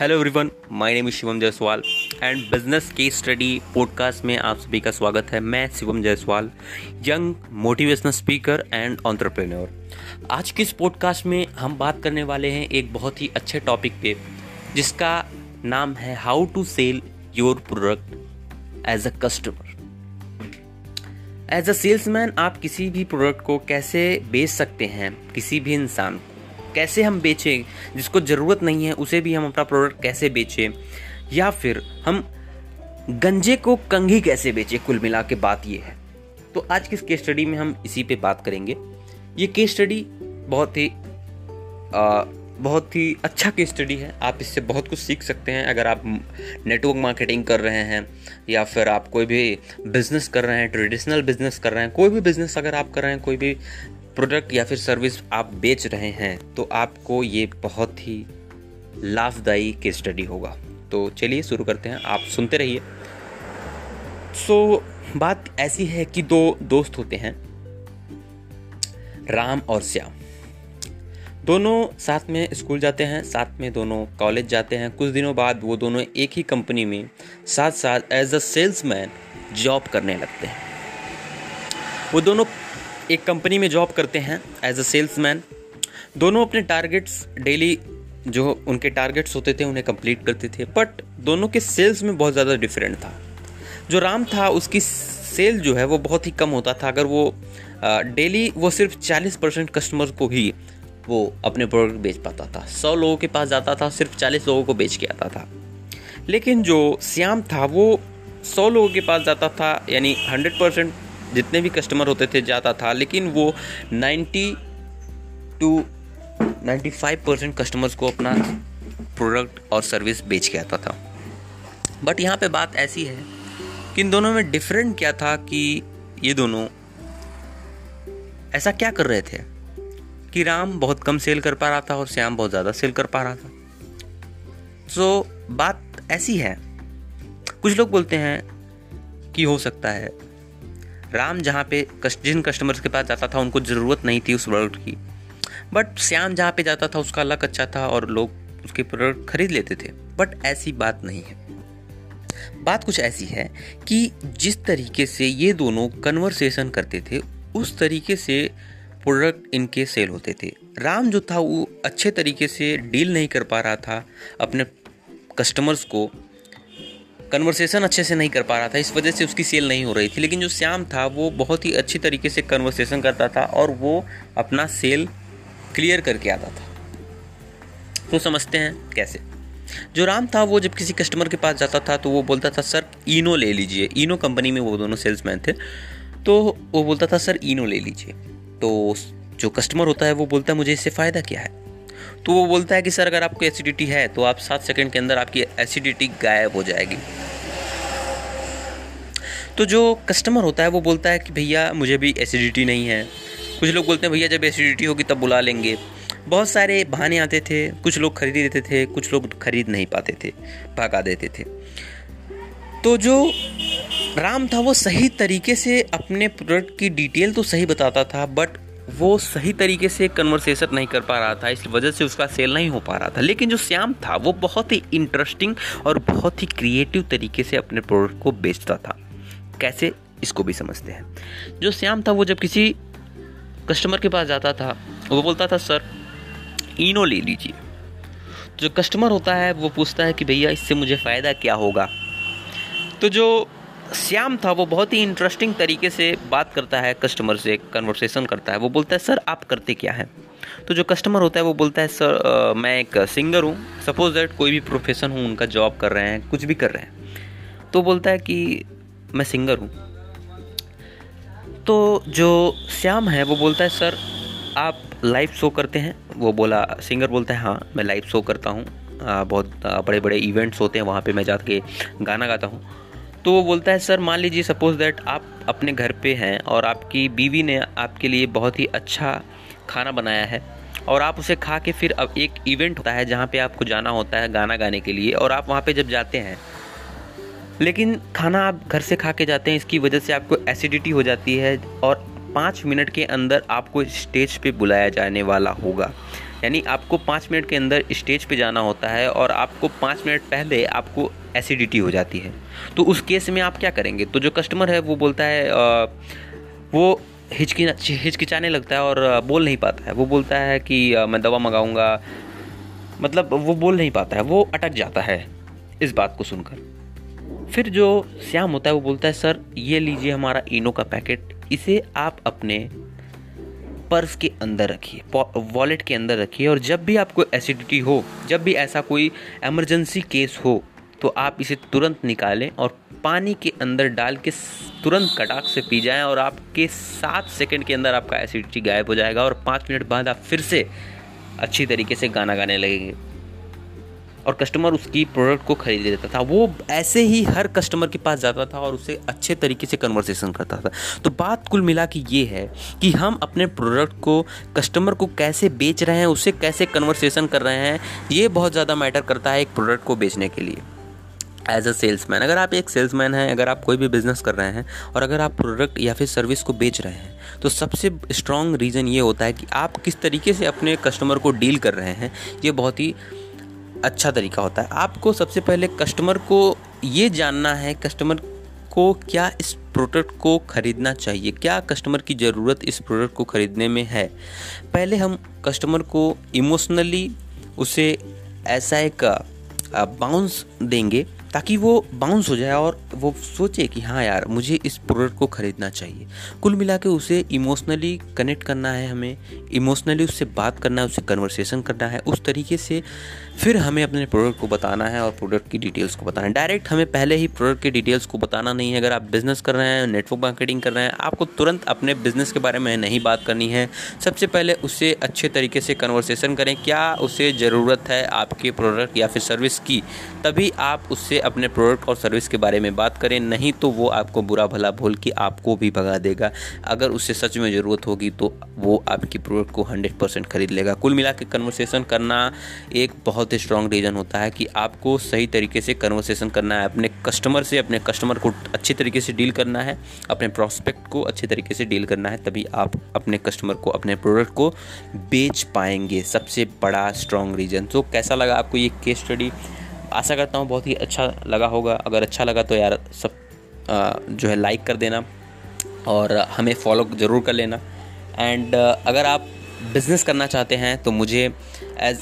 Hello everyone my name is Shivam Jaiswal and business case study podcast में आप सभी का स्वागत है। मैं Shivam Jaiswal young motivational speaker and entrepreneur आज के इस पॉडकास्ट में हम बात करने वाले हैं एक बहुत ही अच्छे टॉपिक पे, जिसका नाम है how to sell your product as a customer as a salesman आप किसी भी प्रोडक्ट को कैसे बेच सकते हैं किसी भी इंसान को? कैसे हम बेचें जिसको ज़रूरत नहीं है उसे भी हम अपना प्रोडक्ट कैसे बेचें? या फिर हम गंजे को कंघी कैसे बेचें? कुल मिला के बात ये है। तो आज की केस स्टडी में हम इसी पे बात करेंगे। ये केस स्टडी बहुत ही आ, बहुत ही अच्छा केस स्टडी है। आप इससे बहुत कुछ सीख सकते हैं। अगर आप नेटवर्क मार्केटिंग कर रहे हैं या फिर आप कोई भी बिज़नेस कर रहे हैं ट्रेडिशनल बिज़नेस कर रहे हैं कोई भी बिज़नेस अगर आप कर रहे हैं कोई भी प्रोडक्ट या फिर सर्विस आप बेच रहे हैं तो आपको ये बहुत ही लाभदायी केस स्टडी होगा। तो चलिए शुरू करते हैं। आप सुनते रहिए। सो so, बात ऐसी है कि दो दोस्त होते हैं राम और श्याम। दोनों साथ में स्कूल जाते हैं साथ में दोनों कॉलेज जाते हैं। कुछ दिनों बाद वो दोनों एक ही कंपनी में साथ साथ एज अ सेल्समैन जॉब करने लगते हैं। वो दोनों एक कंपनी में जॉब करते हैं एज अ सेल्समैन दोनों अपने टारगेट्स डेली जो उनके टारगेट्स होते थे, उन्हें कंप्लीट करते थे बट दोनों के सेल्स में बहुत ज़्यादा डिफरेंट था। जो राम था, उसकी सेल जो है, वो बहुत ही कम होता था। अगर वो डेली वो सिर्फ़ 40 परसेंट कस्टमर को ही वो अपने प्रोडक्ट बेच पाता था। 100 लोगों के पास जाता था, सिर्फ़ 40 लोगों को बेच के आता था। लेकिन जो श्याम था, वो 100 लोगों के पास जाता था, यानी 100 परसेंट जितने भी कस्टमर होते थे जाता था लेकिन वो 90 टू 95 परसेंट कस्टमर्स को अपना प्रोडक्ट और सर्विस बेच के आता था। बट यहाँ पे बात ऐसी है कि इन दोनों में डिफरेंट क्या था कि ये दोनों ऐसा क्या कर रहे थे कि राम बहुत कम सेल कर पा रहा था और श्याम बहुत ज़्यादा सेल कर पा रहा था। सो so, बात ऐसी है। कुछ लोग बोलते हैं कि हो सकता है राम जहाँ पे जिन कस्टमर्स के पास जाता था, उनको ज़रूरत नहीं थी उस प्रोडक्ट की। बट श्याम जहाँ पे जाता था, उसका लक अच्छा था और लोग उसके प्रोडक्ट खरीद लेते थे। बट ऐसी बात नहीं है। बात कुछ ऐसी है कि जिस तरीके से ये दोनों कन्वर्सेशन करते थे, उस तरीके से प्रोडक्ट इनके सेल होते थे। राम जो था, वो अच्छे तरीके से डील नहीं कर पा रहा था अपने कस्टमर्स को। कन्वर्सेशन अच्छे से नहीं कर पा रहा था, इस वजह से उसकी सेल नहीं हो रही थी। लेकिन जो श्याम था, वो बहुत ही अच्छी तरीके से कन्वर्सेशन करता था और वो अपना सेल क्लियर करके आता था। तो समझते हैं कैसे? जो राम था, वो जब किसी कस्टमर के पास जाता था तो वो बोलता था, सर, इनो ले लीजिए। इनो कंपनी में वो दोनों सेल्समैन थे तो वो बोलता था, सर, इनो ले लीजिए। तो जो कस्टमर होता है, वो बोलता है, मुझे इससे फ़ायदा क्या है? तो वो बोलता है कि, सर, अगर आपको एसिडिटी है तो आप सात सेकंड के अंदर आपकी एसिडिटी गायब हो जाएगी. तो जो कस्टमर होता है, वो बोलता है कि, भैया, मुझे भी एसिडिटी नहीं है। कुछ लोग बोलते हैं, भैया, जब एसिडिटी होगी, तब बुला लेंगे। बहुत सारे बहाने आते थे, कुछ लोग खरीद देते थे, कुछ लोग खरीद नहीं पाते थे, भागा देते थे। तो जो राम था, वो सही तरीके से अपने प्रोडक्ट की डिटेल तो सही बताता था बट वो सही तरीके से कन्वर्सेशन नहीं कर पा रहा था इस वजह से उसका सेल नहीं हो पा रहा था। लेकिन जो श्याम था, वो बहुत ही इंटरेस्टिंग और बहुत ही क्रिएटिव तरीके से अपने प्रोडक्ट को बेचता था। कैसे? इसको भी समझते हैं। जो श्याम था, वो जब किसी कस्टमर के पास जाता था, वो बोलता था, सर, इनो ले लीजिए। जो कस्टमर होता है, वो पूछता है कि, भैया, इससे मुझे फ़ायदा क्या होगा? तो जो श्याम था वो बहुत ही इंटरेस्टिंग तरीके से बात करता है कस्टमर से कन्वर्सेशन करता है। वो बोलता है सर आप करते क्या हैं? तो जो कस्टमर होता है वो बोलता है सर आ, मैं एक सिंगर हूँ। सपोज़ दैट कोई भी प्रोफेशन हूँ उनका जॉब कर रहे हैं कुछ भी कर रहे हैं। तो बोलता है कि मैं सिंगर हूँ। तो जो श्याम है वो बोलता है सर आप लाइव शो करते हैं? वो बोला सिंगर बोलता है हाँ मैं लाइव शो करता हूँ। बहुत बड़े बड़े इवेंट्स होते हैं वहाँ पे मैं जा जाके गाना गाता हूँ। तो वो बोलता है, सर, मान लीजिए सपोज़ दैट आप अपने घर पे हैं और आपकी बीवी ने आपके लिए बहुत ही अच्छा खाना बनाया है और आप उसे खा के फिर अब एक इवेंट होता है जहाँ पे आपको जाना होता है गाना गाने के लिए और आप वहाँ पे जब जाते हैं, लेकिन खाना आप घर से खा के जाते हैं, इसकी वजह से आपको एसिडिटी हो जाती है और पाँच मिनट के अंदर आपको स्टेज पे बुलाया जाने वाला होगा। यानी आपको पाँच मिनट के अंदर स्टेज पे जाना होता है और आपको पाँच मिनट पहले आपको एसिडिटी हो जाती है। तो उस केस में आप क्या करेंगे? तो जो कस्टमर है वो बोलता है आ, वो हिचकी हिचकिचाने लगता है और बोल नहीं पाता है। वो बोलता है कि मैं दवा मंगाऊँगा। मतलब वो बोल नहीं पाता है। वो अटक जाता है इस बात को सुनकर। फिर जो श्याम होता है वो बोलता है सर ये लीजिए हमारा इनो का पैकेट। इसे आप अपने पर्स के अंदर रखिए वॉलेट के अंदर रखिए और जब भी आपको एसिडिटी हो जब भी ऐसा कोई एमरजेंसी केस हो तो आप इसे तुरंत निकालें और पानी के अंदर डाल के तुरंत कटाक से पी जाएँ और आपके सात सेकंड के अंदर आपका एसिडिटी गायब हो जाएगा और पाँच मिनट बाद आप फिर से अच्छी तरीके से गाना गाने लगेंगे। और कस्टमर उसकी प्रोडक्ट को खरीद लेता था। वो ऐसे ही हर कस्टमर के पास जाता था और उसे अच्छे तरीके से कन्वर्सेशन करता था। तो बात कुल मिला कि ये है कि हम अपने प्रोडक्ट को कस्टमर को कैसे बेच रहे हैं, उसे कैसे कन्वर्सेशन कर रहे हैं, ये बहुत ज़्यादा मैटर करता है एक प्रोडक्ट को बेचने के लिए। एज अ सेल्समैन अगर आप एक सेल्समैन हैं, अगर आप कोई भी बिज़नेस कर रहे हैं, और अगर आप प्रोडक्ट या फिर सर्विस को बेच रहे हैं तो सबसे स्ट्रॉन्ग रीज़न ये होता है कि आप किस तरीके से अपने कस्टमर को डील कर रहे हैं, ये बहुत ही अच्छा तरीका होता है। आपको सबसे पहले कस्टमर को ये जानना है कस्टमर को क्या इस प्रोडक्ट को ख़रीदना चाहिए, क्या कस्टमर की ज़रूरत इस प्रोडक्ट को ख़रीदने में है। पहले हम कस्टमर को इमोशनली उसे ऐसा एक बाउंस देंगे ताकि वो बाउंस हो जाए और वो सोचे कि हाँ यार, मुझे इस प्रोडक्ट को ख़रीदना चाहिए। कुल मिला के उसे इमोशनली कनेक्ट करना है हमें इमोशनली उससे बात करना है उससे कन्वर्सेशन करना है, उस तरीके से फिर हमें अपने प्रोडक्ट को बताना है और प्रोडक्ट की डिटेल्स को बताना है। डायरेक्ट हमें पहले ही प्रोडक्ट की डिटेल्स को बताना नहीं है। अगर आप बिज़नेस कर रहे हैं नेटवर्क मार्केटिंग कर रहे हैं, आपको तुरंत अपने बिज़नेस के बारे में नहीं बात करनी है। सबसे पहले उससे अच्छे तरीके से कन्वर्सेशन करें, क्या उसे ज़रूरत है आपके प्रोडक्ट या फिर सर्विस की? तभी आप उससे अपने प्रोडक्ट और सर्विस के बारे में बात करें, नहीं तो वो आपको बुरा भला भूल के आपको भी भगा देगा। अगर उससे सच में ज़रूरत होगी तो वो आपकी प्रोडक्ट को हंड्रेड परसेंट खरीद लेगा। कुल मिला के कन्वर्सेशन करना एक बहुत ही स्ट्रॉन्ग रीज़न होता है कि आपको सही तरीके से कन्वर्सेशन करना है, अपने कस्टमर से, अपने कस्टमर को अच्छे तरीके से डील करना है, अपने प्रॉस्पेक्ट को अच्छे तरीके से डील करना है, तभी आप अपने कस्टमर को, अपने प्रोडक्ट को बेच पाएँगे। सबसे बड़ा स्ट्रॉन्ग रीज़न तो कैसा लगा आपको ये केस स्टडी आशा करता हूँ बहुत ही अच्छा लगा होगा। अगर अच्छा लगा तो यार सब जो है लाइक कर देना और हमें फॉलो ज़रूर कर लेना। एंड अगर आप बिज़नेस करना चाहते हैं तो मुझे एज